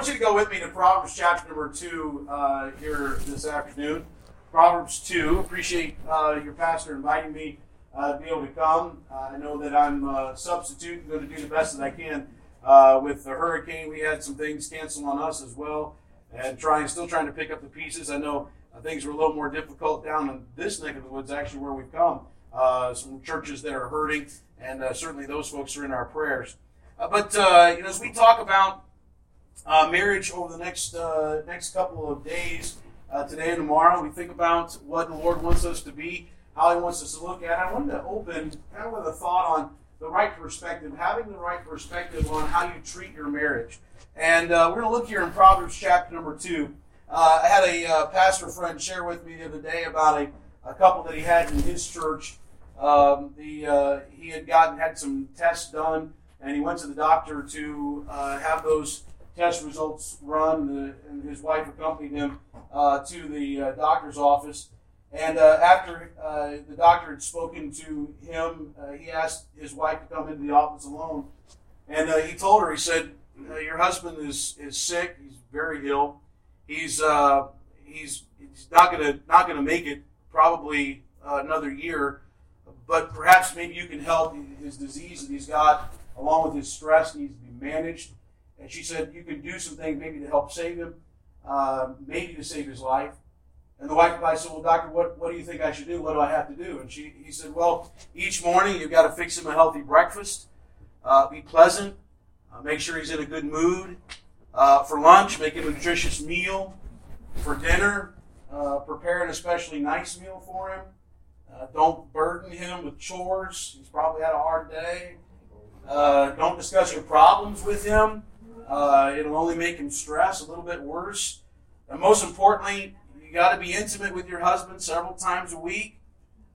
want you to go with me to Proverbs chapter number 2 uh, here this afternoon. Proverbs 2. Appreciate uh, your pastor inviting me uh, to be able to come. Uh, I know that I'm a substitute and going to do the best that I can. Uh, with the hurricane, we had some things cancel on us as well, and trying, still trying to pick up the pieces. I know uh, things were a little more difficult down in this neck of the woods, actually, where we've come. some churches that are hurting, and certainly those folks are in our prayers. but you know, as we talk about uh, marriage over the next uh, next couple of days, uh, today and tomorrow. We think about what the Lord wants us to be, how He wants us to look at. I wanted to open kind of with a thought on the right perspective, having the right perspective on how you treat your marriage. And uh, we're going to look here in Proverbs chapter number two. Uh, I had a uh, pastor friend share with me the other day about a, a couple that he had in his church. Um, the, he had gotten had some tests done, and he went to the doctor to have those test results run, the, and his wife accompanied him uh, to the uh, doctor's office. And uh, after uh, the doctor had spoken to him, uh, he asked his wife to come into the office alone. And he told her, he said, "Your husband is, is sick. He's very ill. He's he's he's not gonna not gonna make it probably another year. But perhaps maybe you can help his disease that he's got, along with his stress, needs to be managed." And she said, You can do some things maybe to help save him, uh, maybe to save his life. And the wife replied, said, Well, doctor, what, what do you think I should do? What do I have to do? And she, he said, Well, each morning you've got to fix him a healthy breakfast, uh, be pleasant, uh, make sure he's in a good mood. Uh, for lunch, make him a nutritious meal. For dinner, uh, prepare an especially nice meal for him. Uh, don't burden him with chores. He's probably had a hard day. don't discuss your problems with him. Uh, it'll only make him stress a little bit worse. And most importantly, you got to be intimate with your husband several times a week,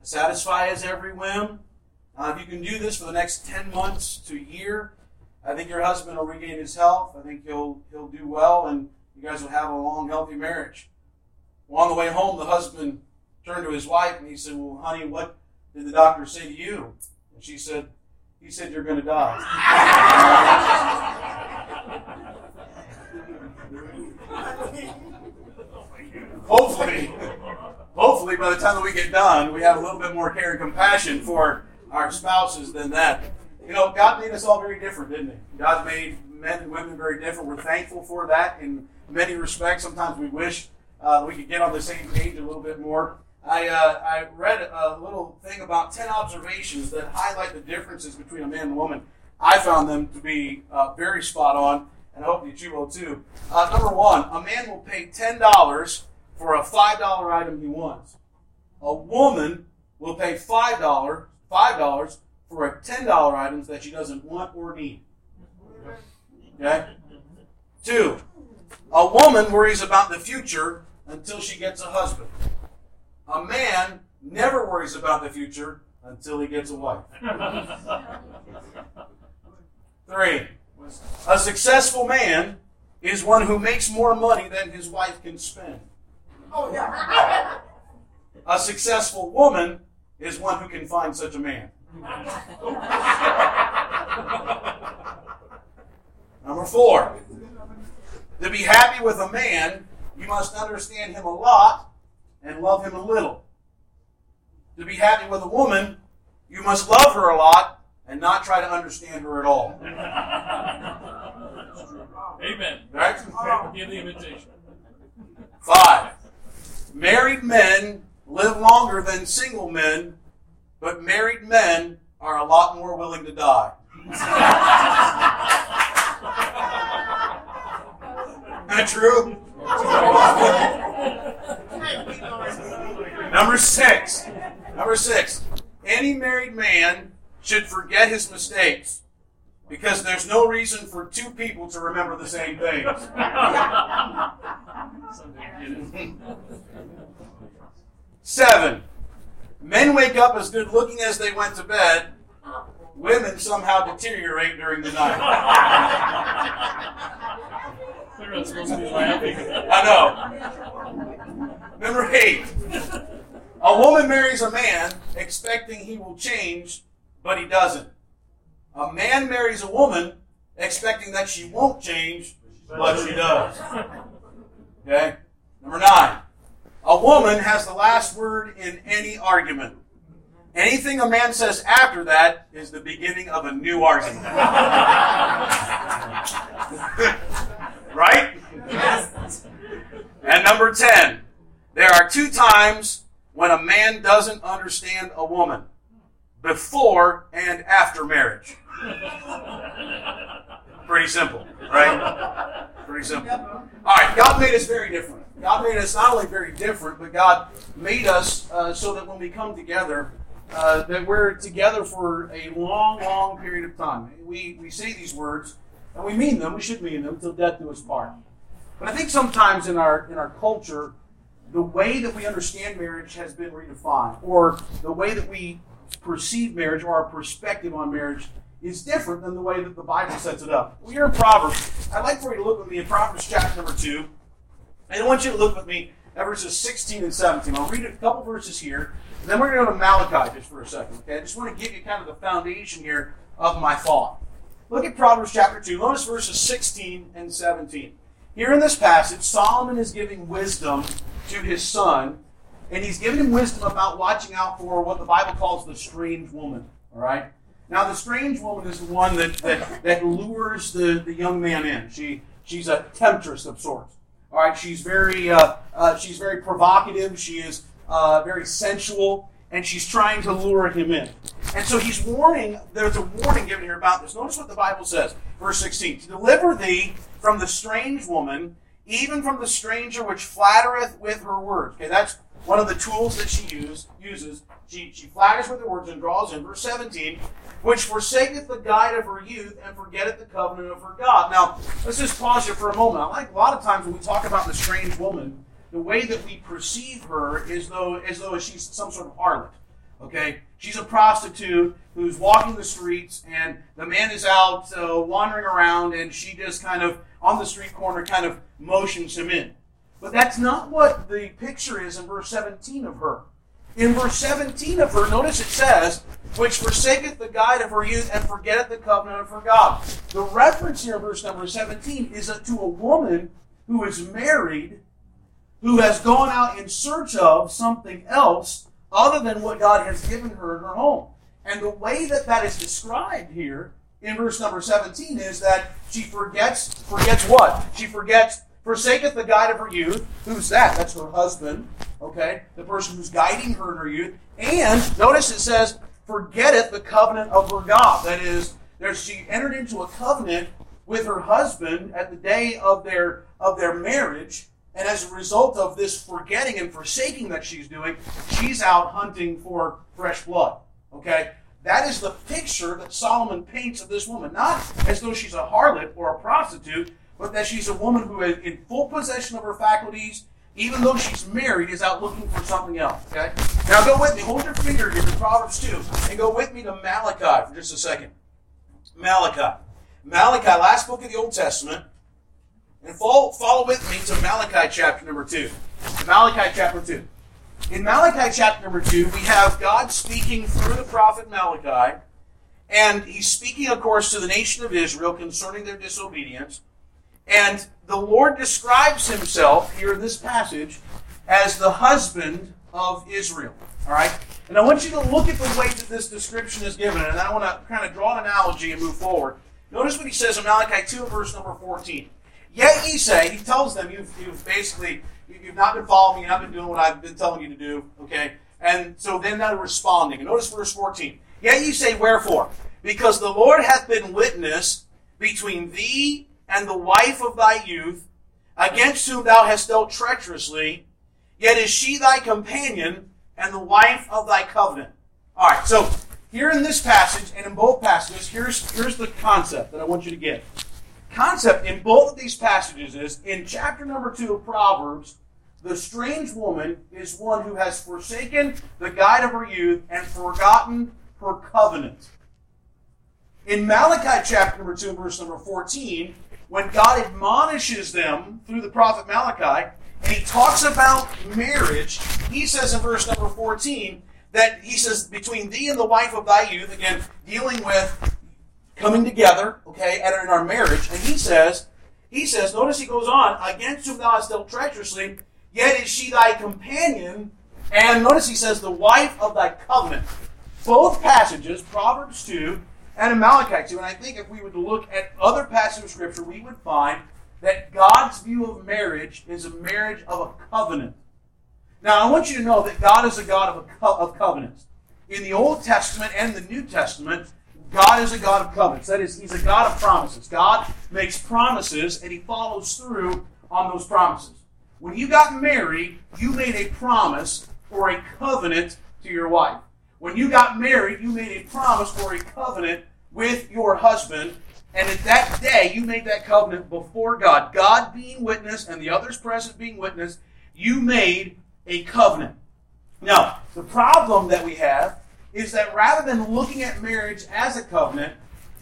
satisfy his every whim. Uh, if you can do this for the next 10 months to a year, I think your husband will regain his health. I think he'll, he'll do well, and you guys will have a long, healthy marriage. Well, on the way home, the husband turned to his wife and he said, Well, honey, what did the doctor say to you? And she said, He said, You're going to die. hopefully, hopefully by the time that we get done, we have a little bit more care and compassion for our spouses than that. You know, God made us all very different, didn't He? God made men and women very different. We're thankful for that in many respects. Sometimes we wish uh, we could get on the same page a little bit more. I, uh, I read a little thing about 10 observations that highlight the differences between a man and a woman. I found them to be uh, very spot on, and I hope that you will too. Uh, number one, a man will pay $10 for a $5 item he wants. A woman will pay $5, $5 for a $10 item that she doesn't want or need. Okay? Two, a woman worries about the future until she gets a husband. A man never worries about the future until he gets a wife. Three, a successful man is one who makes more money than his wife can spend. Oh, yeah. A successful woman is one who can find such a man. Number four, to be happy with a man, you must understand him a lot and love him a little. To be happy with a woman, you must love her a lot and not try to understand her at all. Amen. Right? Give the invitation. Five. Married men live longer than single men, but married men are a lot more willing to die. That true? Number six. Number six. Any married man should forget his mistakes because there's no reason for two people to remember the same things. Seven. Men wake up as good looking as they went to bed. Women somehow deteriorate during the night. I know. Number eight. A woman marries a man expecting he will change, but he doesn't. A man marries a woman expecting that she won't change, but she does. Okay? Number nine. A woman has the last word in any argument. Anything a man says after that is the beginning of a new argument. right? Yes. And number 10. There are two times when a man doesn't understand a woman before and after marriage. Pretty simple, right? Pretty simple. All right, God made us very different. God made us not only very different, but God made us uh, so that when we come together, uh, that we're together for a long, long period of time. We, we say these words, and we mean them. We should mean them till death do us part. But I think sometimes in our in our culture, the way that we understand marriage has been redefined, or the way that we perceive marriage or our perspective on marriage is different than the way that the Bible sets it up. We are in Proverbs. I'd like for you to look with me in Proverbs chapter number two. And I want you to look with me at verses 16 and 17. I'll read a couple verses here, and then we're going to go to Malachi just for a second. Okay, I just want to give you kind of the foundation here of my thought. Look at Proverbs chapter 2. Notice verses 16 and 17. Here in this passage, Solomon is giving wisdom to his son, and he's giving him wisdom about watching out for what the Bible calls the strange woman. All right? Now, the strange woman is the one that, that, that lures the, the young man in. She, she's a temptress of sorts. All right, she's very, uh, uh, she's very provocative. She is uh, very sensual, and she's trying to lure him in. And so he's warning. There's a warning given here about this. Notice what the Bible says, verse 16: "To deliver thee from the strange woman, even from the stranger which flattereth with her words." Okay, that's one of the tools that she use, uses. She, she flatters with her words and draws in. Verse 17, which forsaketh the guide of her youth and forgetteth the covenant of her God. Now, let's just pause here for a moment. I like a lot of times when we talk about the strange woman, the way that we perceive her is though as though she's some sort of harlot. Okay, she's a prostitute who's walking the streets, and the man is out uh, wandering around, and she just kind of on the street corner kind of motions him in. But that's not what the picture is in verse 17 of her. In verse 17 of her, notice it says, which forsaketh the guide of her youth and forgetteth the covenant of her God. The reference here in verse number 17 is to a woman who is married, who has gone out in search of something else other than what God has given her in her home. And the way that that is described here in verse number 17 is that she forgets, forgets what? She forgets forsaketh the guide of her youth. Who's that? That's her husband. Okay? The person who's guiding her in her youth. And notice it says, forgetteth the covenant of her God. That is, there she entered into a covenant with her husband at the day of their of their marriage. And as a result of this forgetting and forsaking that she's doing, she's out hunting for fresh blood. Okay? That is the picture that Solomon paints of this woman. Not as though she's a harlot or a prostitute, but that she's a woman who is in full possession of her faculties, even though she's married, is out looking for something else. Okay? Now go with me. Hold your finger here to Proverbs 2 and go with me to Malachi for just a second. Malachi. Malachi, last book of the Old Testament. And follow, follow with me to Malachi chapter number 2. Malachi chapter 2. In Malachi chapter number 2, we have God speaking through the prophet Malachi. And he's speaking, of course, to the nation of Israel concerning their disobedience. And the Lord describes himself here in this passage as the husband of Israel. All right? And I want you to look at the way that this description is given, and I want to kind of draw an analogy and move forward. Notice what he says in Malachi 2, verse number 14. Yet ye say, he tells them, you've, you've basically, you've not been following me, you've not been doing what I've been telling you to do, okay? And so then they're responding. And notice verse 14. Yet ye say, wherefore? Because the Lord hath been witness between thee and the wife of thy youth, against whom thou hast dealt treacherously, yet is she thy companion and the wife of thy covenant. All right, so here in this passage and in both passages, here's, here's the concept that I want you to get. Concept in both of these passages is in chapter number two of Proverbs, the strange woman is one who has forsaken the guide of her youth and forgotten her covenant. In Malachi chapter number 2, verse number 14, when God admonishes them through the prophet Malachi, and he talks about marriage, he says in verse number 14 that he says, between thee and the wife of thy youth, again, dealing with coming together, okay, and in our marriage, and he says, he says, notice he goes on, against whom thou hast dealt treacherously, yet is she thy companion. And notice he says, the wife of thy covenant. Both passages, Proverbs 2 and Malachi 2. And I think if we to look at other passages of Scripture, we would find that God's view of marriage is a marriage of a covenant. Now, I want you to know that God is a God of, a co- of covenants. In the Old Testament and the New Testament, God is a God of covenants. That is, He's a God of promises. God makes promises and He follows through on those promises. When you got married, you made a promise or a covenant to your wife. When you got married, you made a promise or a covenant with your husband. And at that day, you made that covenant before God. God being witness and the others present being witness, you made a covenant. Now, the problem that we have is that rather than looking at marriage as a covenant,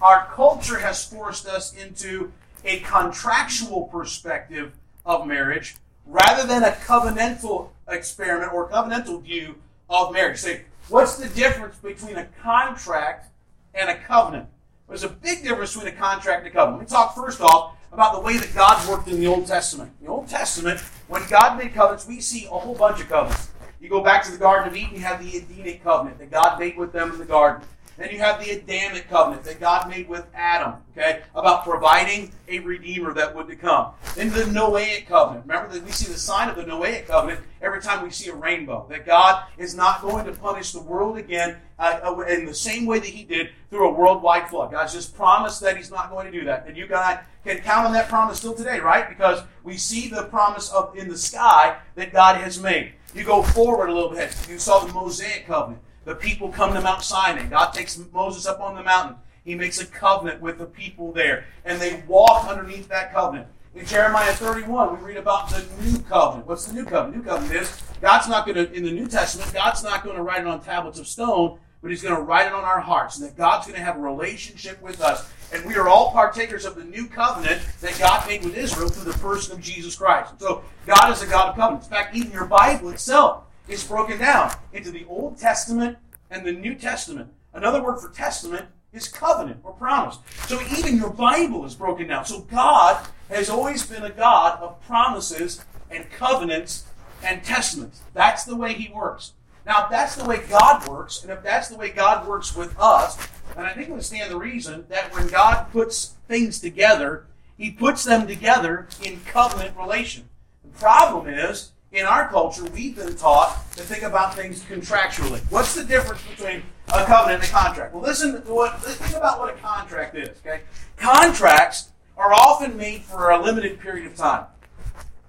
our culture has forced us into a contractual perspective of marriage rather than a covenantal experiment or covenantal view of marriage. Say, what's the difference between a contract and a covenant? There's a big difference between a contract and a covenant. Let me talk first off about the way that God worked in the Old Testament. In the Old Testament, when God made covenants, we see a whole bunch of covenants. You go back to the Garden of Eden, you have the Edenic covenant that God made with them in the garden. Then you have the Adamic covenant that God made with Adam, okay, about providing a redeemer that would to come. Then the Noahic covenant. Remember that we see the sign of the Noahic covenant every time we see a rainbow. That God is not going to punish the world again uh, in the same way that He did through a worldwide flood. God's just promised that He's not going to do that. And you guys can count on that promise still today, right? Because we see the promise of in the sky that God has made. You go forward a little bit. You saw the Mosaic covenant. The people come to Mount Sinai. God takes Moses up on the mountain. He makes a covenant with the people there, and they walk underneath that covenant. In Jeremiah 31, we read about the new covenant. What's the new covenant? New covenant is God's not going to, in the New Testament, God's not going to write it on tablets of stone, but He's going to write it on our hearts, and that God's going to have a relationship with us. And we are all partakers of the new covenant that God made with Israel through the person of Jesus Christ. And so God is a God of covenants. In fact, even your Bible itself is broken down into the Old Testament and the New Testament. Another word for testament is covenant or promise. So even your Bible is broken down. So God has always been a God of promises and covenants and testaments. That's the way He works. Now, if that's the way God works, and if that's the way God works with us, and I think we stand the reason that when God puts things together, He puts them together in covenant relation. The problem is, in our culture, we've been taught to think about things contractually. What's the difference between a covenant and a contract? Well, listen to what think about what a contract is. Okay, contracts are often made for a limited period of time.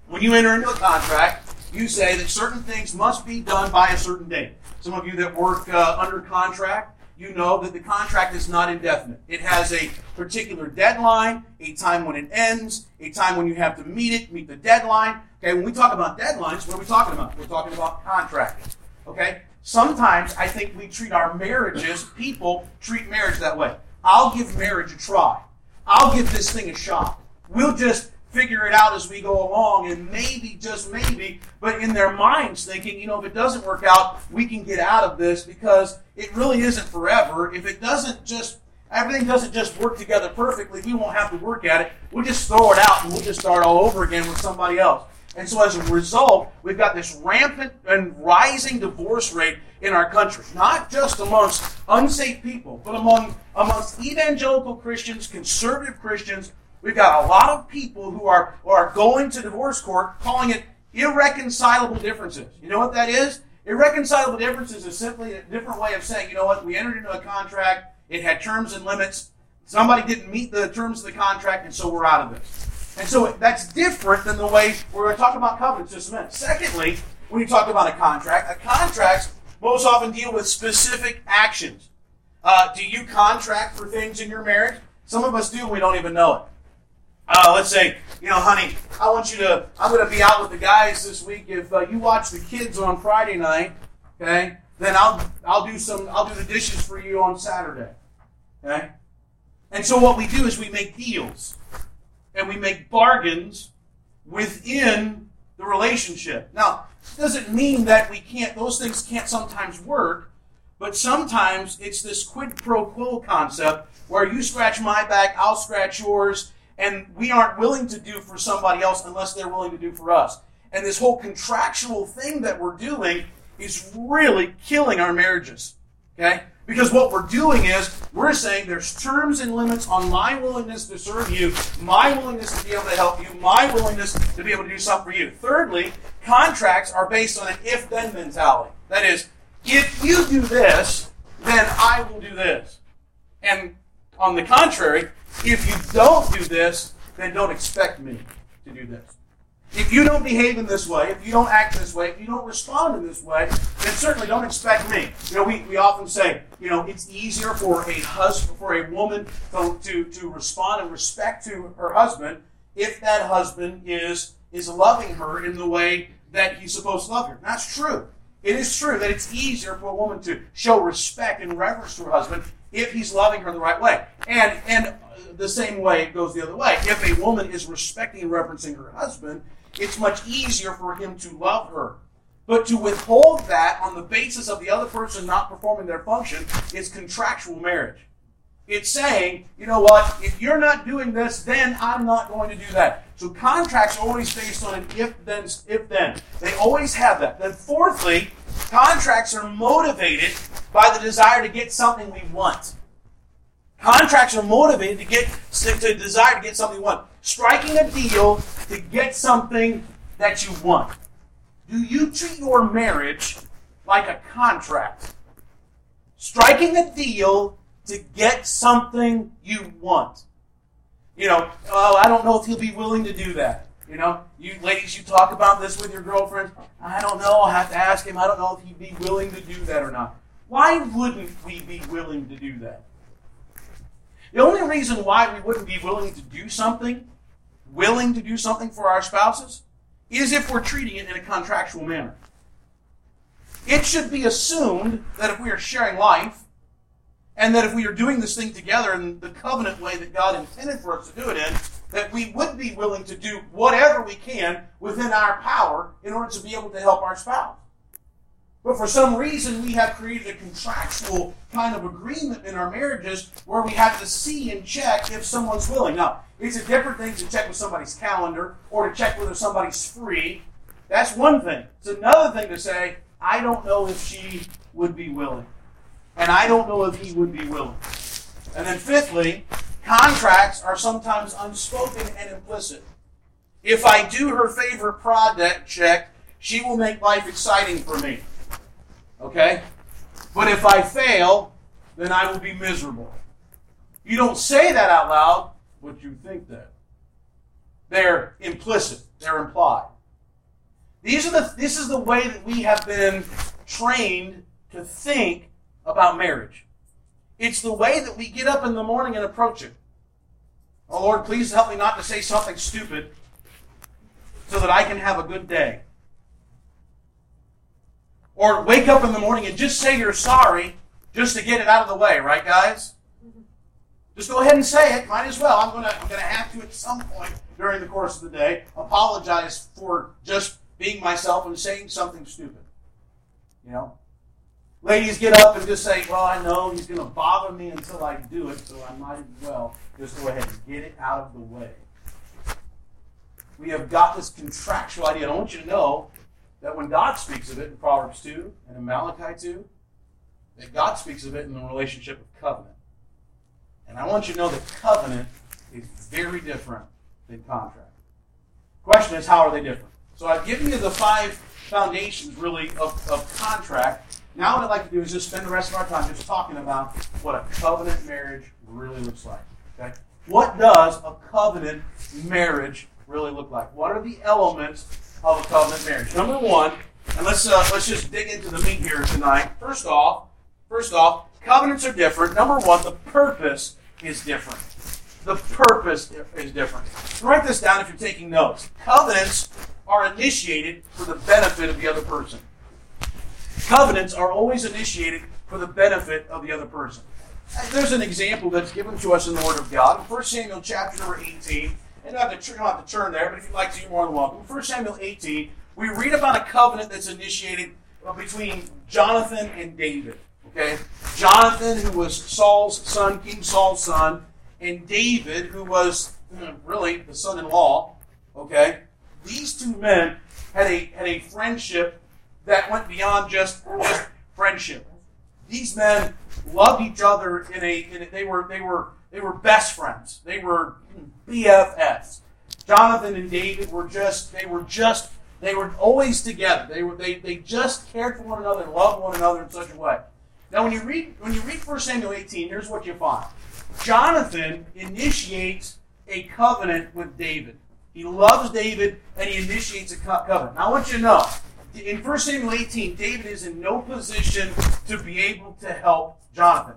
When you enter into a contract, you say that certain things must be done by a certain date. Some of you that work uh, under contract, you know that the contract is not indefinite. It has a particular deadline, a time when it ends, a time when you have to meet it, meet the deadline. Okay, when we talk about deadlines, what are we talking about? We're talking about contracting. Okay? Sometimes I think we treat our marriages, people treat marriage that way. I'll give marriage a try. I'll give this thing a shot. We'll just figure it out as we go along and maybe, just maybe, but in their minds thinking, you know, if it doesn't work out, we can get out of this because it really isn't forever. If it doesn't just, everything doesn't just work together perfectly, we won't have to work at it. We'll just throw it out and we'll just start all over again with somebody else. And so as a result, we've got this rampant and rising divorce rate in our country, not just amongst unsafe people, but among amongst evangelical Christians, conservative Christians. We've got a lot of people who are, who are going to divorce court calling it irreconcilable differences. You know what that is? Irreconcilable differences is simply a different way of saying, you know what, we entered into a contract, it had terms and limits, somebody didn't meet the terms of the contract, and so we're out of this. And so that's different than the way we're going to talk about covenants just a minute. Secondly, when you talk about a contract, a contract most often deal with specific actions. Uh, do you contract for things in your marriage? Some of us do, we don't even know it. Uh, let's say, you know, honey, I want you to, I'm going to be out with the guys this week. If uh, you watch the kids on Friday night, okay, then I'll, I'll do some, I'll do the dishes for you on Saturday. Okay? And so what we do is we make deals and we make bargains within the relationship. Now, doesn't mean that we can't, those things can't sometimes work, but sometimes it's this quid pro quo concept where you scratch my back, I'll scratch yours, and we aren't willing to do for somebody else unless they're willing to do for us. And this whole contractual thing that we're doing is really killing our marriages. Okay? Because what we're doing is we're saying there's terms and limits on my willingness to serve you, my willingness to be able to help you, my willingness to be able to do something for you. Thirdly, contracts are based on an if then mentality. That is, if you do this, then I will do this. And on the contrary, if you don't do this, then don't expect me to do this. If you don't behave in this way, if you don't act this way, if you don't respond in this way, then certainly don't expect me. You know, we, we often say, you know, it's easier for a husband, for a woman to, to, to respond and respect to her husband if that husband is, is loving her in the way that he's supposed to love her. That's true. It is true that it's easier for a woman to show respect and reverence to her husband if he's loving her the right way. And, and the same way it goes the other way. If a woman is respecting and reverencing her husband, it's much easier for him to love her. But to withhold that on the basis of the other person not performing their function is contractual marriage. It's saying, you know what, if you're not doing this, then I'm not going to do that. So contracts are always based on an if then, if then. They always have that. Then fourthly, contracts are motivated by the desire to get something we want. Contracts are motivated to get to desire to get something we want. Striking a deal to get something that you want. Do you treat your marriage like a contract? Striking a deal to get something you want. You know, oh, I don't know if he'll be willing to do that. You know, you ladies, you talk about this with your girlfriends. I don't know. I'll have to ask him. I don't know if he'd be willing to do that or not. Why wouldn't we be willing to do that? The only reason why we wouldn't be willing to do something, willing to do something for our spouses, is if we're treating it in a contractual manner. It should be assumed that if we are sharing life, and that if we are doing this thing together in the covenant way that God intended for us to do it in, that we would be willing to do whatever we can within our power in order to be able to help our spouse. But for some reason, we have created a contractual kind of agreement in our marriages where we have to see and check if someone's willing. Now, it's a different thing to check with somebody's calendar or to check whether somebody's free. That's one thing. It's another thing to say, I don't know if she would be willing. And I don't know if he would be willing. And then, fifthly, contracts are sometimes unspoken and implicit. If I do her favorite check, she will make life exciting for me. Okay? But if I fail, then I will be miserable. You don't say that out loud, but you think that. They're implicit, they're implied. These are the, this is the way that we have been trained to think about marriage. It's the way that we get up in the morning and approach it. Oh Lord, please help me not to say something stupid so that I can have a good day. Or wake up in the morning and just say you're sorry just to get it out of the way, right, guys? Mm-hmm. Just go ahead and say it. Might as well. I'm gonna I'm gonna have to at some point during the course of the day apologize for just being myself and saying something stupid. You know? Ladies get up and just say, Well, I know he's gonna bother me until I do it, so I might as well just go ahead and get it out of the way. We have got this contractual idea. And I want you to know that when God speaks of it in Proverbs 2 and in Malachi 2, that God speaks of it in the relationship of covenant. And I want you to know that covenant is very different than contract. Question is, how are they different? So I've given you the five foundations, really, of, of contract. Now what I'd like to do is just spend the rest of our time just talking about what a covenant marriage really looks like. Okay? What does a covenant marriage really look like? What are the elements of a covenant marriage. Number one, and let's uh, let's just dig into the meat here tonight. First off, first off, covenants are different. Number one, the purpose is different. The purpose is different. Write this down if you're taking notes. Covenants are initiated for the benefit of the other person. Covenants are always initiated for the benefit of the other person. There's an example that's given to us in the Word of God. In 1 Samuel chapter number 18, and you don't have to, have to turn there, but if you'd like to, you're more than welcome. 1 Samuel 18, we read about a covenant that's initiated between Jonathan and David. Okay? Jonathan, who was Saul's son, King Saul's son, and David, who was hmm, really the son-in-law, okay, these two men had a had a friendship that went beyond just, just friendship. These men loved each other in a, in a they were they were they were best friends. They were BFFs. Jonathan and David were just they were just they were always together. They were they, they just cared for one another and loved one another in such a way. Now when you read when you read 1 Samuel 18, here's what you find. Jonathan initiates a covenant with David. He loves David and he initiates a covenant. Now I want you to know, in 1 Samuel 18, David is in no position to be able to help Jonathan.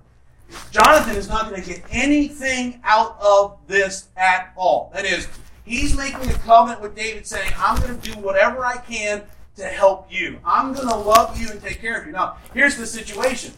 Jonathan is not going to get anything out of this at all. That is, he's making a covenant with David saying, I'm going to do whatever I can to help you. I'm going to love you and take care of you. Now, here's the situation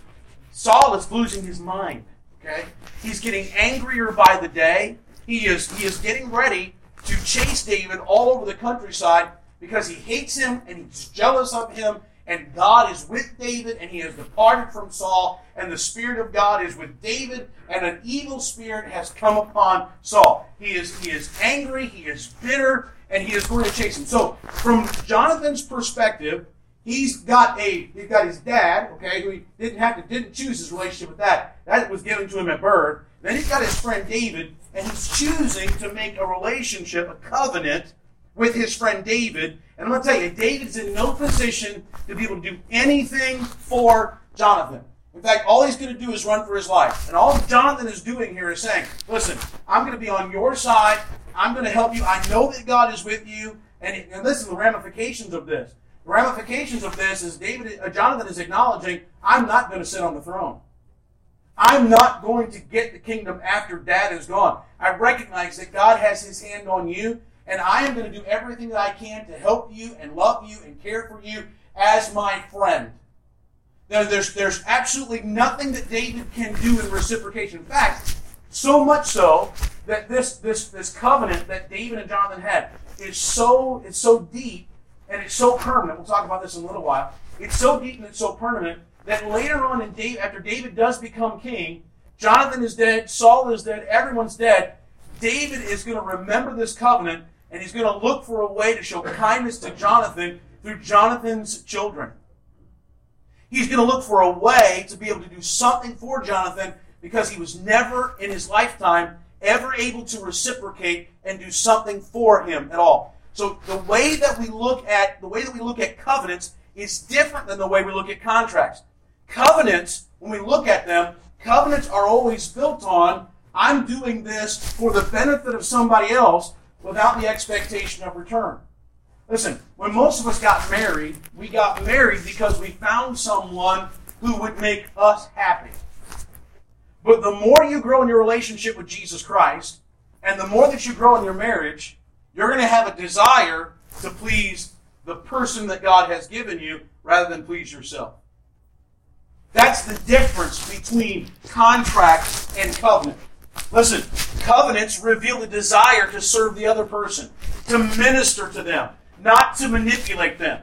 Saul is losing his mind. Okay? He's getting angrier by the day. He is, he is getting ready to chase David all over the countryside because he hates him and he's jealous of him. And God is with David and he has departed from Saul. And the Spirit of God is with David and an evil spirit has come upon Saul. He is, he is angry, he is bitter, and he is going to chase him. So, from Jonathan's perspective, he's got a he's got his dad, okay, who he didn't have to didn't choose his relationship with that. That was given to him at birth. Then he's got his friend David, and he's choosing to make a relationship, a covenant with his friend David. And I'm going to tell you, David's in no position to be able to do anything for Jonathan. In fact, all he's going to do is run for his life. And all Jonathan is doing here is saying, listen, I'm going to be on your side. I'm going to help you. I know that God is with you. And, and listen, the ramifications of this. The ramifications of this is David, uh, Jonathan is acknowledging, I'm not going to sit on the throne. I'm not going to get the kingdom after dad is gone. I recognize that God has his hand on you, and I am going to do everything that I can to help you and love you and care for you as my friend. Now, there's, there's absolutely nothing that David can do in reciprocation. In fact, so much so that this, this, this covenant that David and Jonathan had is so, it's so deep and it's so permanent. We'll talk about this in a little while. It's so deep and it's so permanent that later on in David, after David does become king, Jonathan is dead, Saul is dead, everyone's dead. David is going to remember this covenant and he's going to look for a way to show kindness to Jonathan through Jonathan's children. He's going to look for a way to be able to do something for Jonathan because he was never in his lifetime ever able to reciprocate and do something for him at all. So the way that we look at the way that we look at covenants is different than the way we look at contracts. Covenants, when we look at them, covenants are always built on I'm doing this for the benefit of somebody else without the expectation of return. Listen, when most of us got married, we got married because we found someone who would make us happy. But the more you grow in your relationship with Jesus Christ, and the more that you grow in your marriage, you're going to have a desire to please the person that God has given you rather than please yourself. That's the difference between contract and covenant. Listen, covenants reveal the desire to serve the other person, to minister to them, not to manipulate them.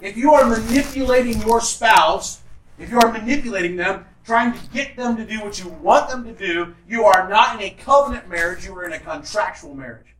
If you are manipulating your spouse, if you are manipulating them, trying to get them to do what you want them to do, you are not in a covenant marriage, you are in a contractual marriage.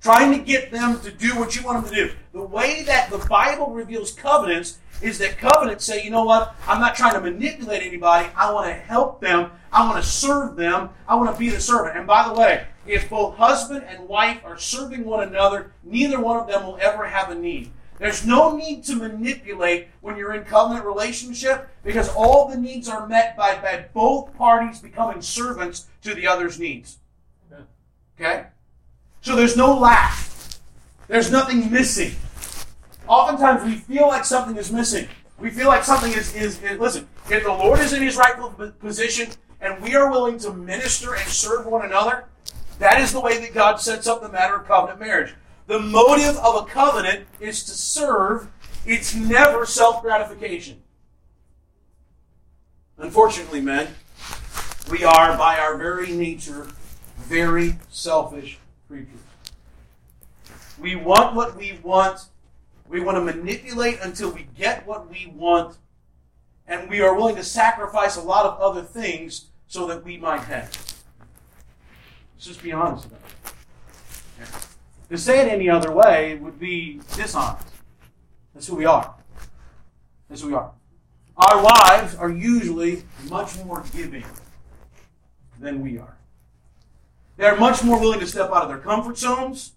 Trying to get them to do what you want them to do. The way that the Bible reveals covenants is that covenants say, you know what? I'm not trying to manipulate anybody. I want to help them. I want to serve them. I want to be the servant. And by the way, if both husband and wife are serving one another, neither one of them will ever have a need. There's no need to manipulate when you're in covenant relationship because all the needs are met by, by both parties becoming servants to the other's needs. Okay? So there's no lack. There's nothing missing. Oftentimes we feel like something is missing. We feel like something is, is, is listen, if the Lord is in his rightful position and we are willing to minister and serve one another, that is the way that God sets up the matter of covenant marriage. The motive of a covenant is to serve, it's never self gratification. Unfortunately, men, we are by our very nature very selfish creatures. We want what we want we want to manipulate until we get what we want, and we are willing to sacrifice a lot of other things so that we might have. Let's just be honest about it. To say it any other way would be dishonest. That's who we are. That's who we are. Our wives are usually much more giving than we are. They're much more willing to step out of their comfort zones.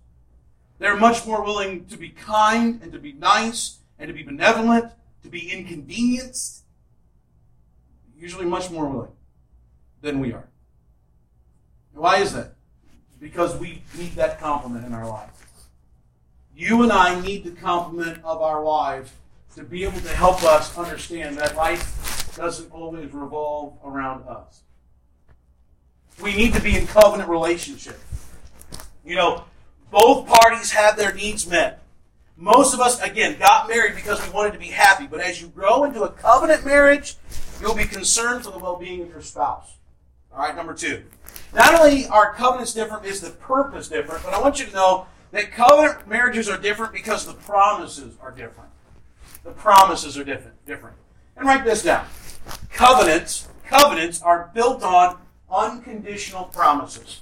They're much more willing to be kind and to be nice and to be benevolent, to be inconvenienced. Usually much more willing than we are. Why is that? Because we need that complement in our life. You and I need the complement of our wives to be able to help us understand that life doesn't always revolve around us. We need to be in covenant relationship. You know, both parties have their needs met. Most of us, again, got married because we wanted to be happy. But as you grow into a covenant marriage, you'll be concerned for the well being of your spouse. All right, number two. Not only are covenants different, is the purpose different, but I want you to know that covenant marriages are different because the promises are different. The promises are different. Different. And write this down. Covenants, covenants are built on unconditional promises.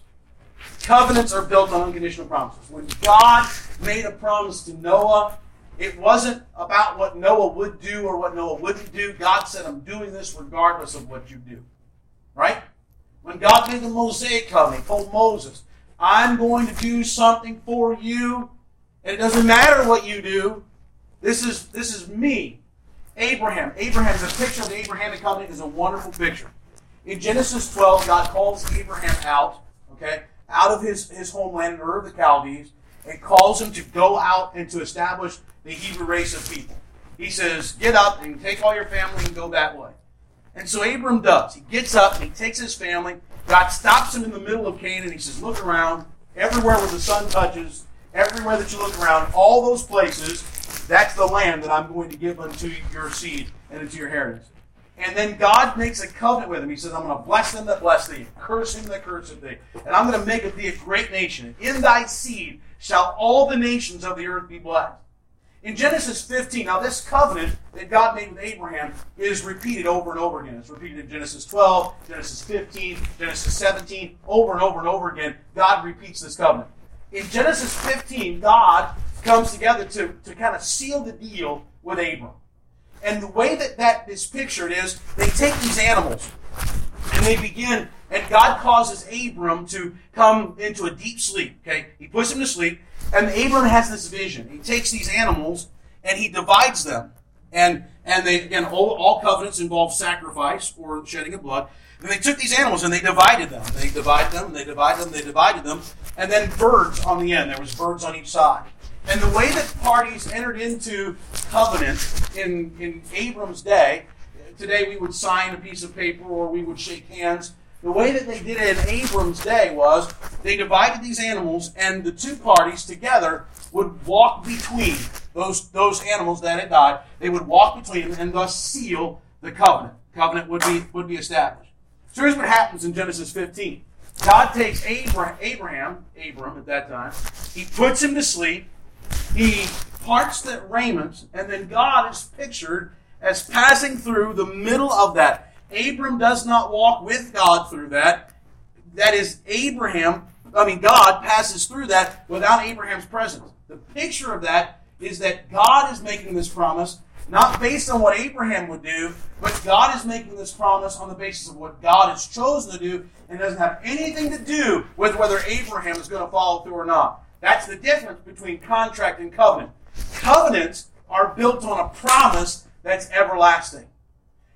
Covenants are built on unconditional promises. When God made a promise to Noah, it wasn't about what Noah would do or what Noah wouldn't do. God said, I'm doing this regardless of what you do. Right? When God made the Mosaic covenant, he told Moses, I'm going to do something for you, and it doesn't matter what you do. This is this is me. Abraham. Abraham, the picture of the Abrahamic covenant is a wonderful picture. In Genesis 12, God calls Abraham out, okay, out of his, his homeland in Ur of the Chaldees, and calls him to go out and to establish the Hebrew race of people. He says, Get up and take all your family and go that way. And so Abram does. He gets up and he takes his family. God stops him in the middle of Canaan. He says, Look around. Everywhere where the sun touches, everywhere that you look around, all those places, that's the land that I'm going to give unto your seed and unto your heritage. And then God makes a covenant with him. He says, I'm going to bless them that bless thee, curse him that curseth thee. And I'm going to make of thee a great nation. In thy seed shall all the nations of the earth be blessed. In Genesis 15, now this covenant that God made with Abraham is repeated over and over again. It's repeated in Genesis 12, Genesis 15, Genesis 17, over and over and over again. God repeats this covenant. In Genesis 15, God comes together to, to kind of seal the deal with Abram. And the way that that is pictured is they take these animals and they begin, and God causes Abram to come into a deep sleep. Okay, He puts him to sleep, and Abram has this vision. He takes these animals and he divides them, and and they again all, all covenants involve sacrifice or shedding of blood. And they took these animals and they divided them. They divided them, they divided them, they divided them, and then birds on the end. There was birds on each side. And the way that parties entered into covenant in, in Abram's day, today we would sign a piece of paper or we would shake hands. The way that they did it in Abram's day was they divided these animals, and the two parties together would walk between those, those animals that had died. They would walk between them and thus seal the covenant. Covenant would be, would be established. So here's what happens in Genesis 15. God takes Abraham, Abraham, Abram at that time, he puts him to sleep, he parts the raiment, and then God is pictured as passing through the middle of that. Abram does not walk with God through that. That is, Abraham, I mean, God passes through that without Abraham's presence. The picture of that is that God is making this promise not based on what Abraham would do, but God is making this promise on the basis of what God has chosen to do and doesn't have anything to do with whether Abraham is going to follow through or not. That's the difference between contract and covenant. Covenants are built on a promise that's everlasting.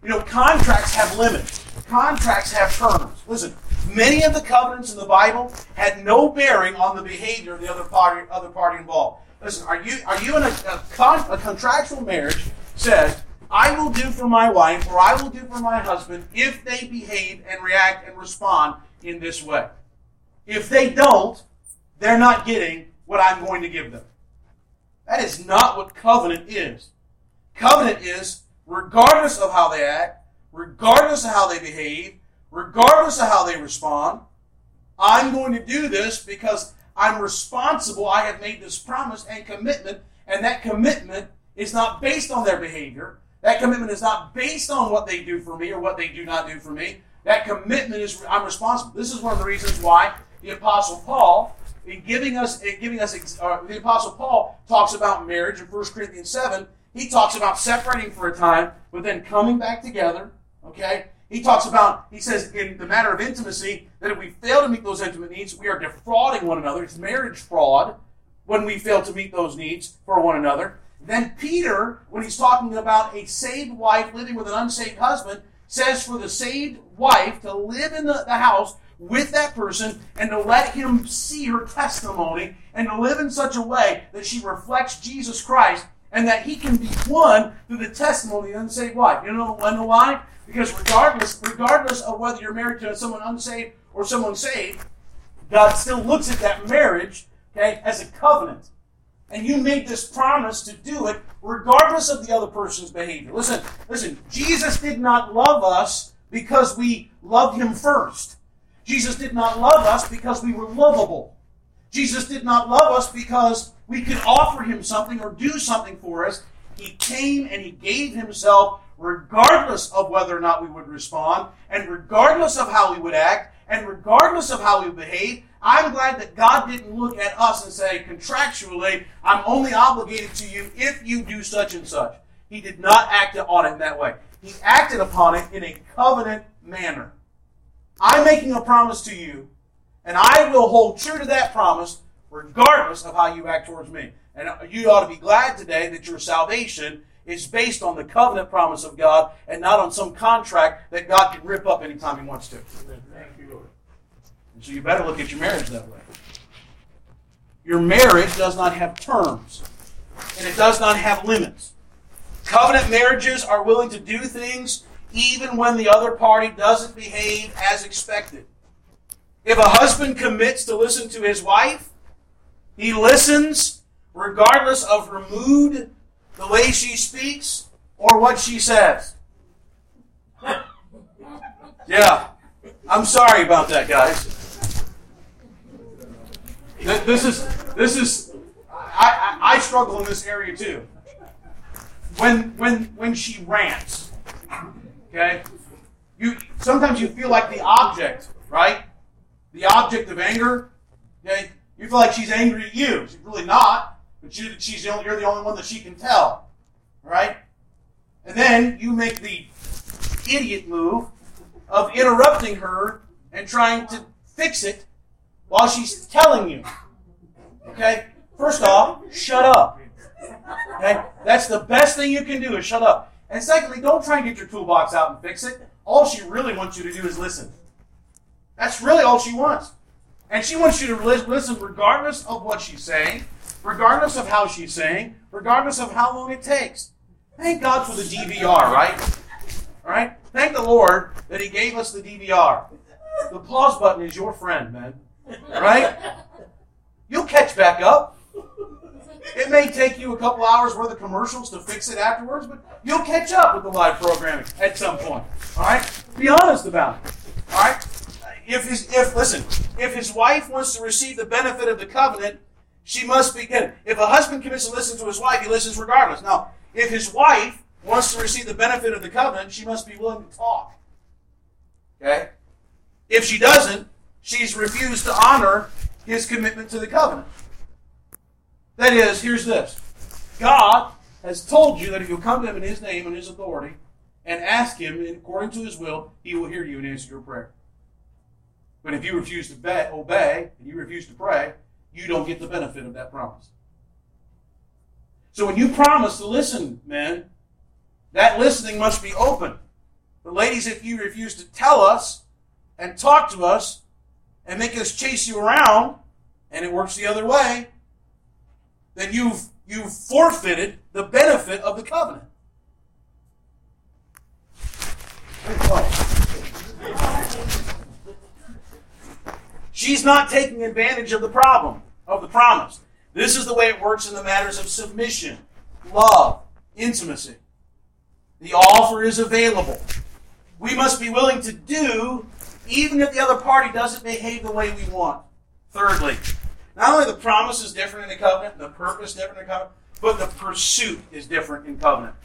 You know, contracts have limits. Contracts have terms. Listen, many of the covenants in the Bible had no bearing on the behavior of the other party, other party involved. Listen, are you are you in a, a, con, a contractual marriage? Says, I will do for my wife or I will do for my husband if they behave and react and respond in this way. If they don't, they're not getting what I'm going to give them. That is not what covenant is. Covenant is, regardless of how they act, regardless of how they behave, regardless of how they respond, I'm going to do this because I'm responsible. I have made this promise and commitment, and that commitment is not based on their behavior. That commitment is not based on what they do for me or what they do not do for me. That commitment is I'm responsible. This is one of the reasons why the Apostle Paul in giving us, in giving us, uh, the Apostle Paul talks about marriage in 1 Corinthians 7. He talks about separating for a time, but then coming back together. Okay? He talks about, he says, in the matter of intimacy, that if we fail to meet those intimate needs, we are defrauding one another. It's marriage fraud when we fail to meet those needs for one another. Then Peter, when he's talking about a saved wife living with an unsaved husband, says for the saved wife to live in the, the house with that person and to let him see her testimony and to live in such a way that she reflects Jesus Christ and that he can be won through the testimony of the unsaved wife. You know, you know why? Because regardless, regardless of whether you're married to someone unsaved or someone saved, God still looks at that marriage, okay, as a covenant. And you made this promise to do it regardless of the other person's behavior. Listen, listen, Jesus did not love us because we loved him first. Jesus did not love us because we were lovable. Jesus did not love us because we could offer him something or do something for us. He came and he gave himself regardless of whether or not we would respond, and regardless of how we would act, and regardless of how we behave, I'm glad that God didn't look at us and say, contractually, I'm only obligated to you if you do such and such. He did not act on it in that way. He acted upon it in a covenant manner. I'm making a promise to you, and I will hold true to that promise regardless of how you act towards me. And you ought to be glad today that your salvation is based on the covenant promise of God and not on some contract that God can rip up anytime He wants to. Thank you, Lord. And so you better look at your marriage that way. Your marriage does not have terms, and it does not have limits. Covenant marriages are willing to do things even when the other party doesn't behave as expected. If a husband commits to listen to his wife, he listens regardless of her mood, the way she speaks, or what she says. Yeah. I'm sorry about that, guys. This is this is I, I, I struggle in this area too. When when when she rants, okay, you sometimes you feel like the object, right? The object of anger. Okay, you feel like she's angry at you. She's really not, but you, she's the only, you're the only one that she can tell, right? And then you make the idiot move of interrupting her and trying to fix it while she's telling you. Okay? First off, shut up. Okay? That's the best thing you can do is shut up. And secondly, don't try and get your toolbox out and fix it. All she really wants you to do is listen. That's really all she wants. And she wants you to listen regardless of what she's saying, regardless of how she's saying, regardless of how long it takes. Thank God for the DVR, right? All right? Thank the Lord that He gave us the DVR. The pause button is your friend, man. Right? You'll catch back up. It may take you a couple hours worth of commercials to fix it afterwards, but you'll catch up with the live programming at some point. All right? Be honest about it. All right? If his, if listen, if his wife wants to receive the benefit of the covenant, she must be good. If a husband commits to listen to his wife, he listens regardless. Now, if his wife wants to receive the benefit of the covenant, she must be willing to talk. Okay? If she doesn't, she's refused to honor his commitment to the covenant. That is, here's this God has told you that if you come to him in his name and his authority and ask him according to his will, he will hear you and answer your prayer. But if you refuse to obey and you refuse to pray, you don't get the benefit of that promise. So when you promise to listen, men, that listening must be open. But ladies, if you refuse to tell us and talk to us and make us chase you around, and it works the other way, then you've you've forfeited the benefit of the covenant. She's not taking advantage of the problem, of the promise. This is the way it works in the matters of submission, love, intimacy. The offer is available. We must be willing to do even if the other party doesn't behave the way we want. Thirdly, not only the promise is different in the covenant, the purpose different in the covenant, but the pursuit is different in covenant.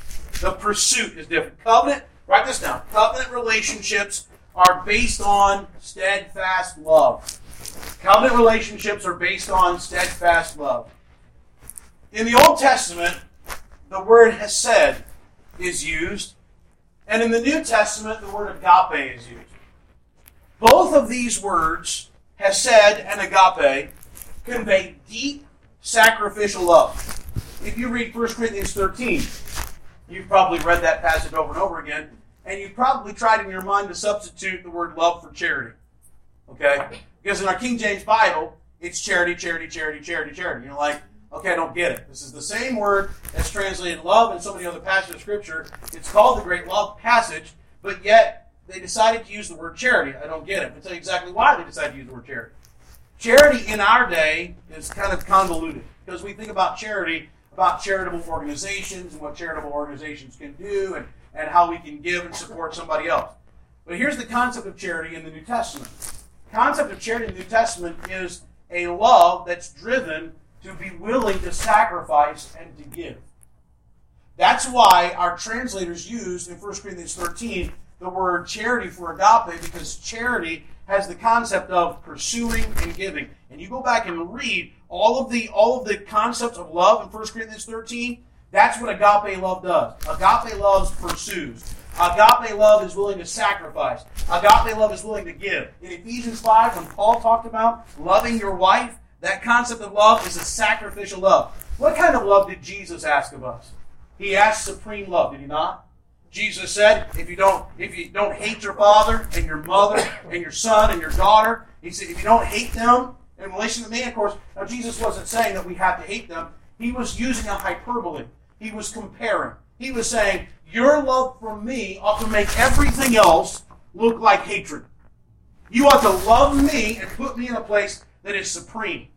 The pursuit is different. Covenant, write this down. Covenant relationships are based on steadfast love. Covenant relationships are based on steadfast love. In the Old Testament, the word hesed is used, and in the New Testament, the word agape is used. Both of these words, hesed and agape, convey deep sacrificial love. If you read 1 Corinthians 13, you've probably read that passage over and over again, and you've probably tried in your mind to substitute the word love for charity. Okay? Because in our King James Bible, it's charity, charity, charity, charity, charity. You're like, okay, I don't get it. This is the same word that's translated love in so many other passages of Scripture. It's called the Great Love Passage, but yet they decided to use the word charity. I don't get it. I'll tell you exactly why they decided to use the word charity. Charity in our day is kind of convoluted because we think about charity about charitable organizations and what charitable organizations can do and, and how we can give and support somebody else. But here's the concept of charity in the New Testament. The concept of charity in the New Testament is a love that's driven to be willing to sacrifice and to give. That's why our translators used in 1 Corinthians 13 the word charity for agape because charity has the concept of pursuing and giving. And you go back and read all of the all of the concepts of love in 1 Corinthians 13, that's what agape love does. Agape love pursues. Agape love is willing to sacrifice. Agape love is willing to give. In Ephesians 5, when Paul talked about loving your wife, that concept of love is a sacrificial love. What kind of love did Jesus ask of us? He asked supreme love, did he not? Jesus said, if you don't, if you don't hate your father and your mother and your son and your daughter, he said, if you don't hate them in relation to me, of course, now Jesus wasn't saying that we have to hate them. He was using a hyperbole. He was comparing. He was saying, your love for me ought to make everything else look like hatred. You ought to love me and put me in a place that is supreme.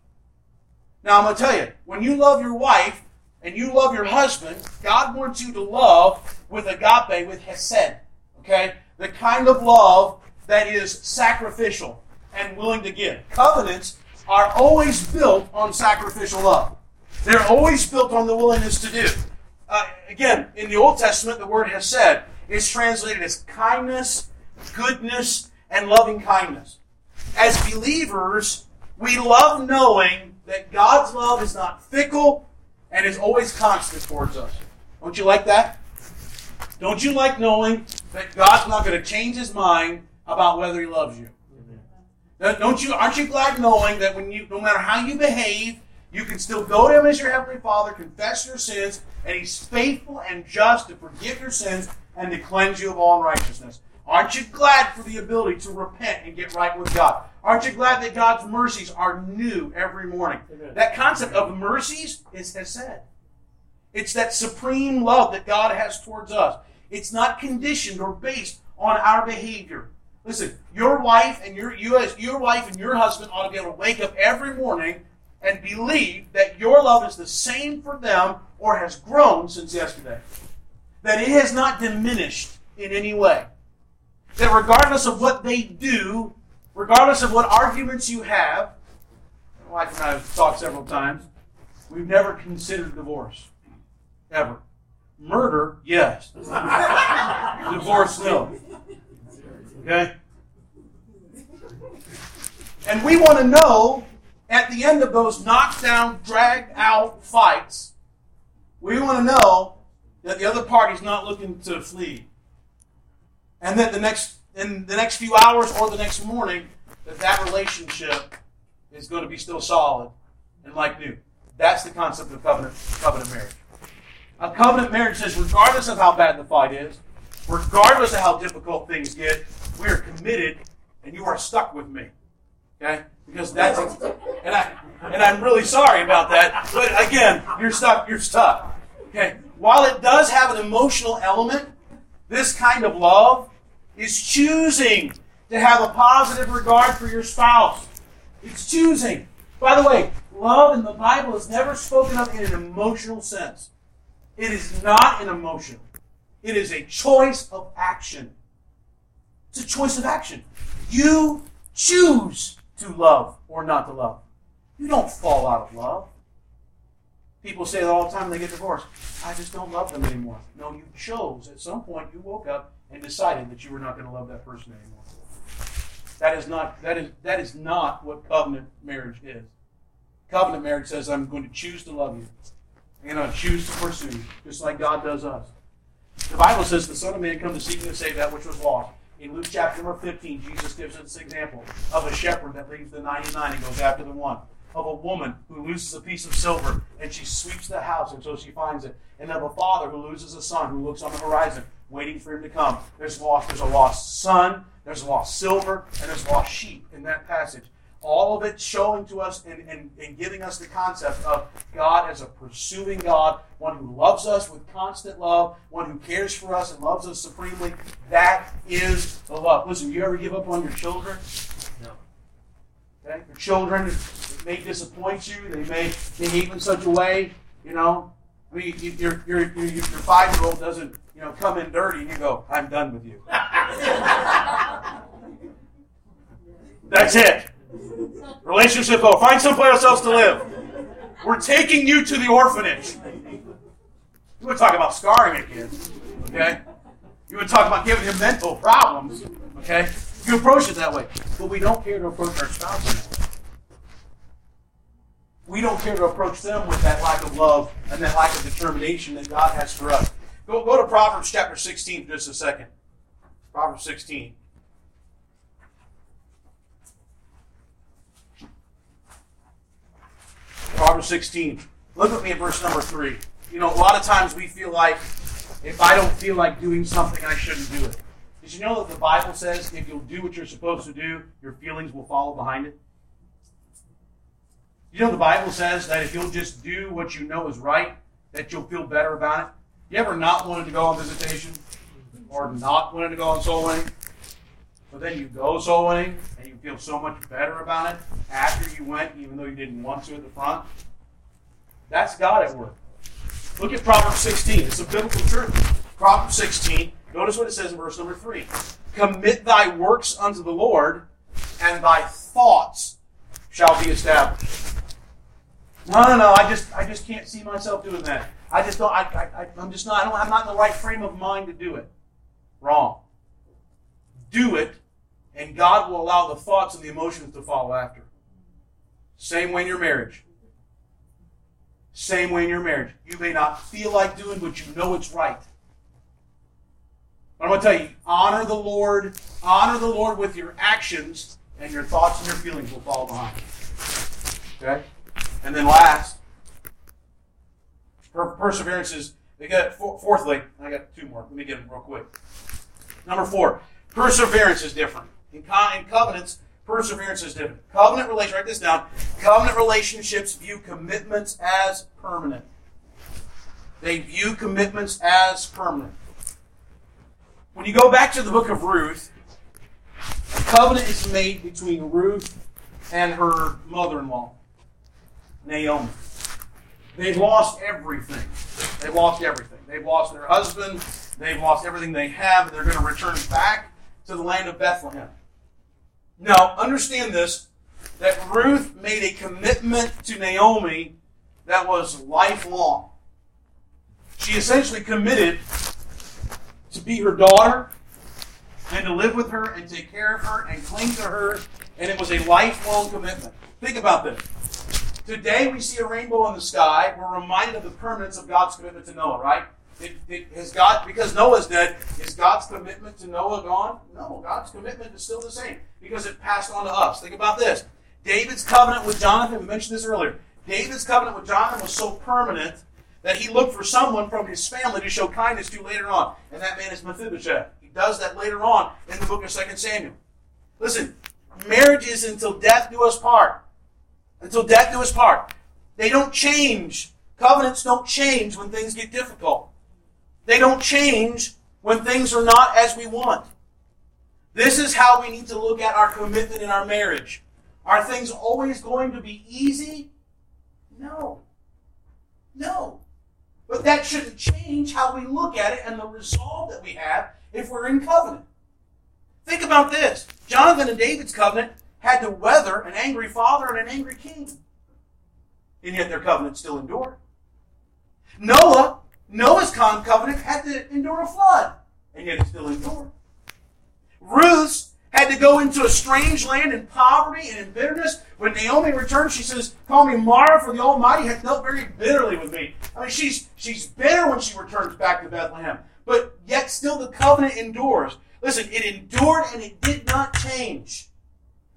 Now, I'm going to tell you, when you love your wife, and you love your husband, God wants you to love with agape, with hesed. Okay? The kind of love that is sacrificial and willing to give. Covenants are always built on sacrificial love. They're always built on the willingness to do. Uh, again, in the Old Testament, the word hesed is translated as kindness, goodness, and loving kindness. As believers, we love knowing that God's love is not fickle and is always constant towards us. Don't you like that? Don't you like knowing that God's not going to change his mind about whether he loves you? Don't you aren't you glad knowing that when you no matter how you behave, you can still go to him as your heavenly Father, confess your sins, and he's faithful and just to forgive your sins and to cleanse you of all unrighteousness. Aren't you glad for the ability to repent and get right with God? Aren't you glad that God's mercies are new every morning? Amen. That concept of mercies is hesed. It's that supreme love that God has towards us. It's not conditioned or based on our behavior. Listen, your wife and your you as your wife and your husband ought to be able to wake up every morning and believe that your love is the same for them or has grown since yesterday. That it has not diminished in any way that regardless of what they do, regardless of what arguments you have, my wife and I have talked several times, we've never considered divorce. Ever. Murder, yes. divorce, no. Okay? And we want to know at the end of those knockdown, drag out fights, we want to know that the other party's not looking to flee and that the next in the next few hours or the next morning that that relationship is going to be still solid and like new. That's the concept of covenant covenant marriage. A covenant marriage says, regardless of how bad the fight is, regardless of how difficult things get, we are committed, and you are stuck with me. Okay, because that's and I and I'm really sorry about that. But again, you're stuck. You're stuck. Okay. While it does have an emotional element, this kind of love is choosing to have a positive regard for your spouse. It's choosing. By the way, love in the Bible is never spoken of in an emotional sense. It is not an emotion. It is a choice of action. It's a choice of action. You choose to love or not to love. You don't fall out of love. People say that all the time when they get divorced. I just don't love them anymore. No, you chose. At some point, you woke up and decided that you were not going to love that person anymore. That is not that is that is not what covenant marriage is. Covenant marriage says I'm going to choose to love you. To choose to pursue just like God does us. The Bible says the Son of Man come to seek and to save that which was lost. In Luke chapter number 15, Jesus gives us an example of a shepherd that leaves the 99 and goes after the one. Of a woman who loses a piece of silver and she sweeps the house until she finds it. And of a father who loses a son who looks on the horizon waiting for him to come. There's lost, there's a lost son, there's lost silver, and there's lost sheep in that passage. All of it showing to us and, and, and giving us the concept of God as a pursuing God, one who loves us with constant love, one who cares for us and loves us supremely. That is the love. Listen, you ever give up on your children? No. Okay? Your children may disappoint you. They may behave in such a way, you know. I mean, your, your, your, your five-year-old doesn't, you know, come in dirty and you go, I'm done with you. That's it. Relationship over. Find someplace else to live. We're taking you to the orphanage. You would talk about scarring a kid, okay? You would talk about giving him mental problems, okay? You approach it that way. But we don't care to approach our spouse that. We don't care to approach them with that lack of love and that lack of determination that God has for us. Go, go to Proverbs chapter 16 for just a second. Proverbs 16. Proverbs 16. Look at me at verse number 3. You know, a lot of times we feel like if I don't feel like doing something, I shouldn't do it. Did you know that the Bible says if you'll do what you're supposed to do, your feelings will follow behind it? You know the Bible says that if you'll just do what you know is right, that you'll feel better about it? You ever not wanted to go on visitation? Or not wanted to go on soul winning? But then you go soul winning feel so much better about it after you went, even though you didn't want to at the front. That's God at work. Look at Proverbs 16. It's a biblical truth. Proverbs 16. Notice what it says in verse number 3. Commit thy works unto the Lord, and thy thoughts shall be established. No, no, no. I just, I just can't see myself doing that. I just don't. I, I, I'm just not. I don't, I'm not in the right frame of mind to do it. Wrong. Do it and God will allow the thoughts and the emotions to follow after. Same way in your marriage. Same way in your marriage. You may not feel like doing, but you know it's right. But I'm going to tell you, honor the Lord, honor the Lord with your actions, and your thoughts and your feelings will follow behind. Okay? And then last, perseverance is, they got, fourthly, I got two more. Let me get them real quick. Number four, perseverance is different. In, co- in covenants, perseverance is different. Covenant relations, write this down. Covenant relationships view commitments as permanent. They view commitments as permanent. When you go back to the book of Ruth, a covenant is made between Ruth and her mother in law, Naomi. They've lost everything. They've lost everything. They've lost their husband. They've lost everything they have. They're going to return back to the land of Bethlehem. Now, understand this that Ruth made a commitment to Naomi that was lifelong. She essentially committed to be her daughter and to live with her and take care of her and cling to her, and it was a lifelong commitment. Think about this. Today we see a rainbow in the sky. We're reminded of the permanence of God's commitment to Noah, right? It, it, has God, because Noah's dead, is God's commitment to Noah gone? No, God's commitment is still the same because it passed on to us. Think about this. David's covenant with Jonathan, we mentioned this earlier. David's covenant with Jonathan was so permanent that he looked for someone from his family to show kindness to later on. And that man is Mephibosheth. He does that later on in the book of 2 Samuel. Listen, marriages until death do us part. Until death do us part. They don't change. Covenants don't change when things get difficult. They don't change when things are not as we want. This is how we need to look at our commitment in our marriage. Are things always going to be easy? No. No. But that shouldn't change how we look at it and the resolve that we have if we're in covenant. Think about this. Jonathan and David's covenant had to weather an angry father and an angry king. And yet their covenant still endured. Noah Noah's covenant had to endure a flood, and yet it still endured. Ruth's had to go into a strange land in poverty and in bitterness. When Naomi returned, she says, Call me Mara, for the Almighty hath dealt very bitterly with me. I mean, she's, she's bitter when she returns back to Bethlehem, but yet still the covenant endures. Listen, it endured and it did not change.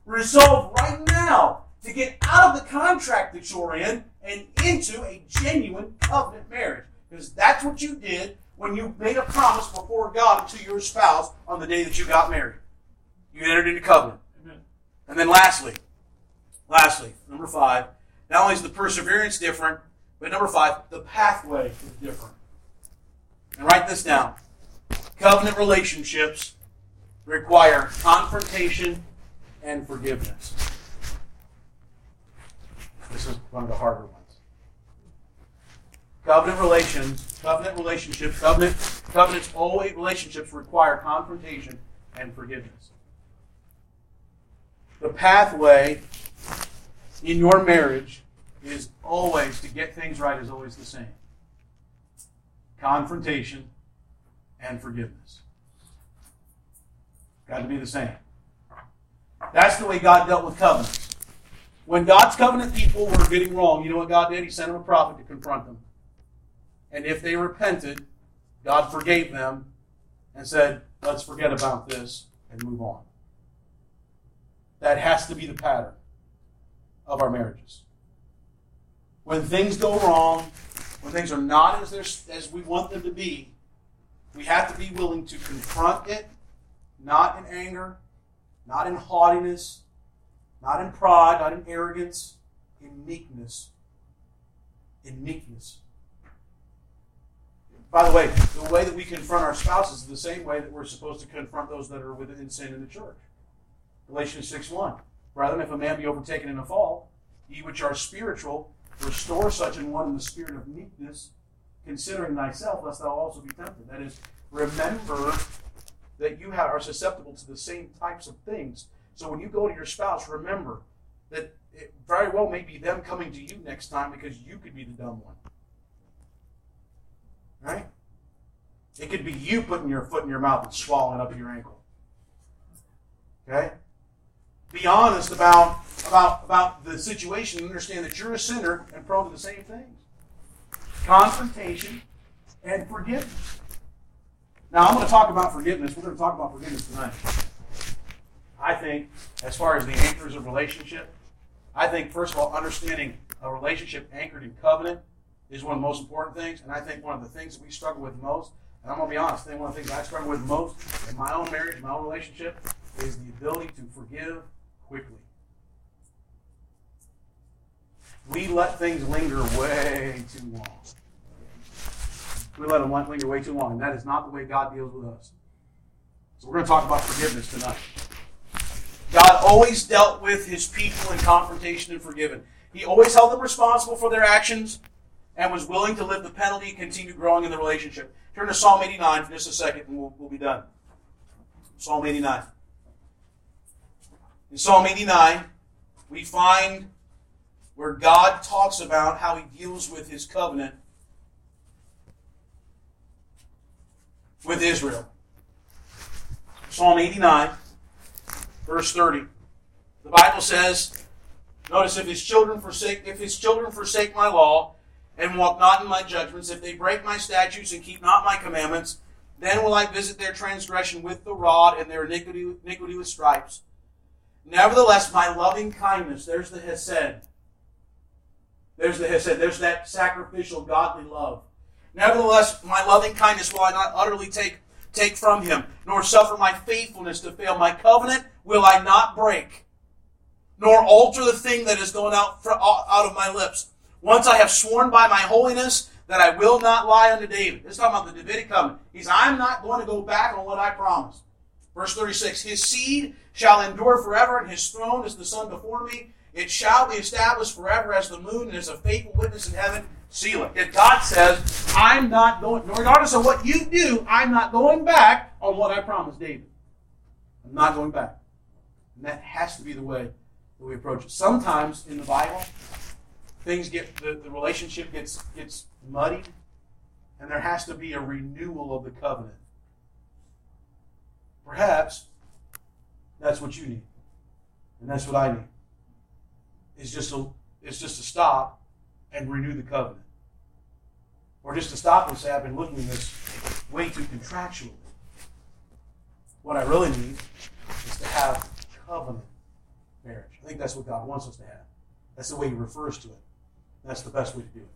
Resolve right now to get out of the contract that you're in and into a genuine covenant marriage. Because that's what you did when you made a promise before God to your spouse on the day that you got married. You entered into covenant. Amen. And then lastly, lastly, number five, not only is the perseverance different, but number five, the pathway is different. And write this down. Covenant relationships require confrontation and forgiveness. This is one of the harder ones. Covenant relations, covenant relationships, covenant, covenants always relationships require confrontation and forgiveness. The pathway in your marriage is always to get things right is always the same. Confrontation and forgiveness. Got to be the same. That's the way God dealt with covenants. When God's covenant people were getting wrong, you know what God did? He sent him a prophet to confront them. And if they repented, God forgave them and said, let's forget about this and move on. That has to be the pattern of our marriages. When things go wrong, when things are not as, as we want them to be, we have to be willing to confront it, not in anger, not in haughtiness, not in pride, not in arrogance, in meekness. In meekness. By the way, the way that we confront our spouses is the same way that we're supposed to confront those that are within sin in the church. Galatians 6 1. Rather, if a man be overtaken in a fault, ye which are spiritual, restore such an one in the spirit of meekness, considering thyself, lest thou also be tempted. That is, remember that you are susceptible to the same types of things. So when you go to your spouse, remember that it very well may be them coming to you next time because you could be the dumb one. Right? It could be you putting your foot in your mouth and swallowing up your ankle. Okay? Be honest about, about, about the situation and understand that you're a sinner and prone to the same things. Confrontation and forgiveness. Now, I'm going to talk about forgiveness. We're going to talk about forgiveness tonight. I think, as far as the anchors of relationship, I think, first of all, understanding a relationship anchored in covenant is one of the most important things. And I think one of the things we struggle with most, and I'm going to be honest, I think one of the things I struggle with most in my own marriage, my own relationship, is the ability to forgive quickly. We let things linger way too long. We let them linger way too long, and that is not the way God deals with us. So we're going to talk about forgiveness tonight. God always dealt with his people in confrontation and forgiven. He always held them responsible for their actions and was willing to live the penalty and continue growing in the relationship. Turn to Psalm 89 for just a second and we'll, we'll be done. Psalm 89. In Psalm 89, we find where God talks about how he deals with his covenant with Israel. Psalm 89, verse 30. The Bible says, notice if his children forsake if his children forsake my law and walk not in my judgments, if they break my statutes and keep not my commandments, then will I visit their transgression with the rod and their iniquity, iniquity with stripes. Nevertheless, my loving kindness, there's the Hesed. There's the Hesed. There's that sacrificial, godly love. Nevertheless, my loving kindness will I not utterly take, take from him, nor suffer my faithfulness to fail. My covenant will I not break, nor alter the thing that is going out, out of my lips. Once I have sworn by my holiness that I will not lie unto David. This is talking about the Davidic covenant. He's, I'm not going to go back on what I promised. Verse 36, His seed shall endure forever, and his throne is the sun before me. It shall be established forever as the moon, and as a faithful witness in heaven. Seal it. If God says, I'm not going, regardless of what you do, I'm not going back on what I promised David. I'm not going back. And that has to be the way that we approach it. Sometimes in the Bible, things get the, the relationship gets gets muddied, and there has to be a renewal of the covenant. Perhaps That's what you need. And that's what I need. Is just a is just to stop and renew the covenant. Or just to stop and say, I've been looking at this way too contractually. What I really need is to have covenant marriage. I think that's what God wants us to have. That's the way He refers to it. That's the best way to do it.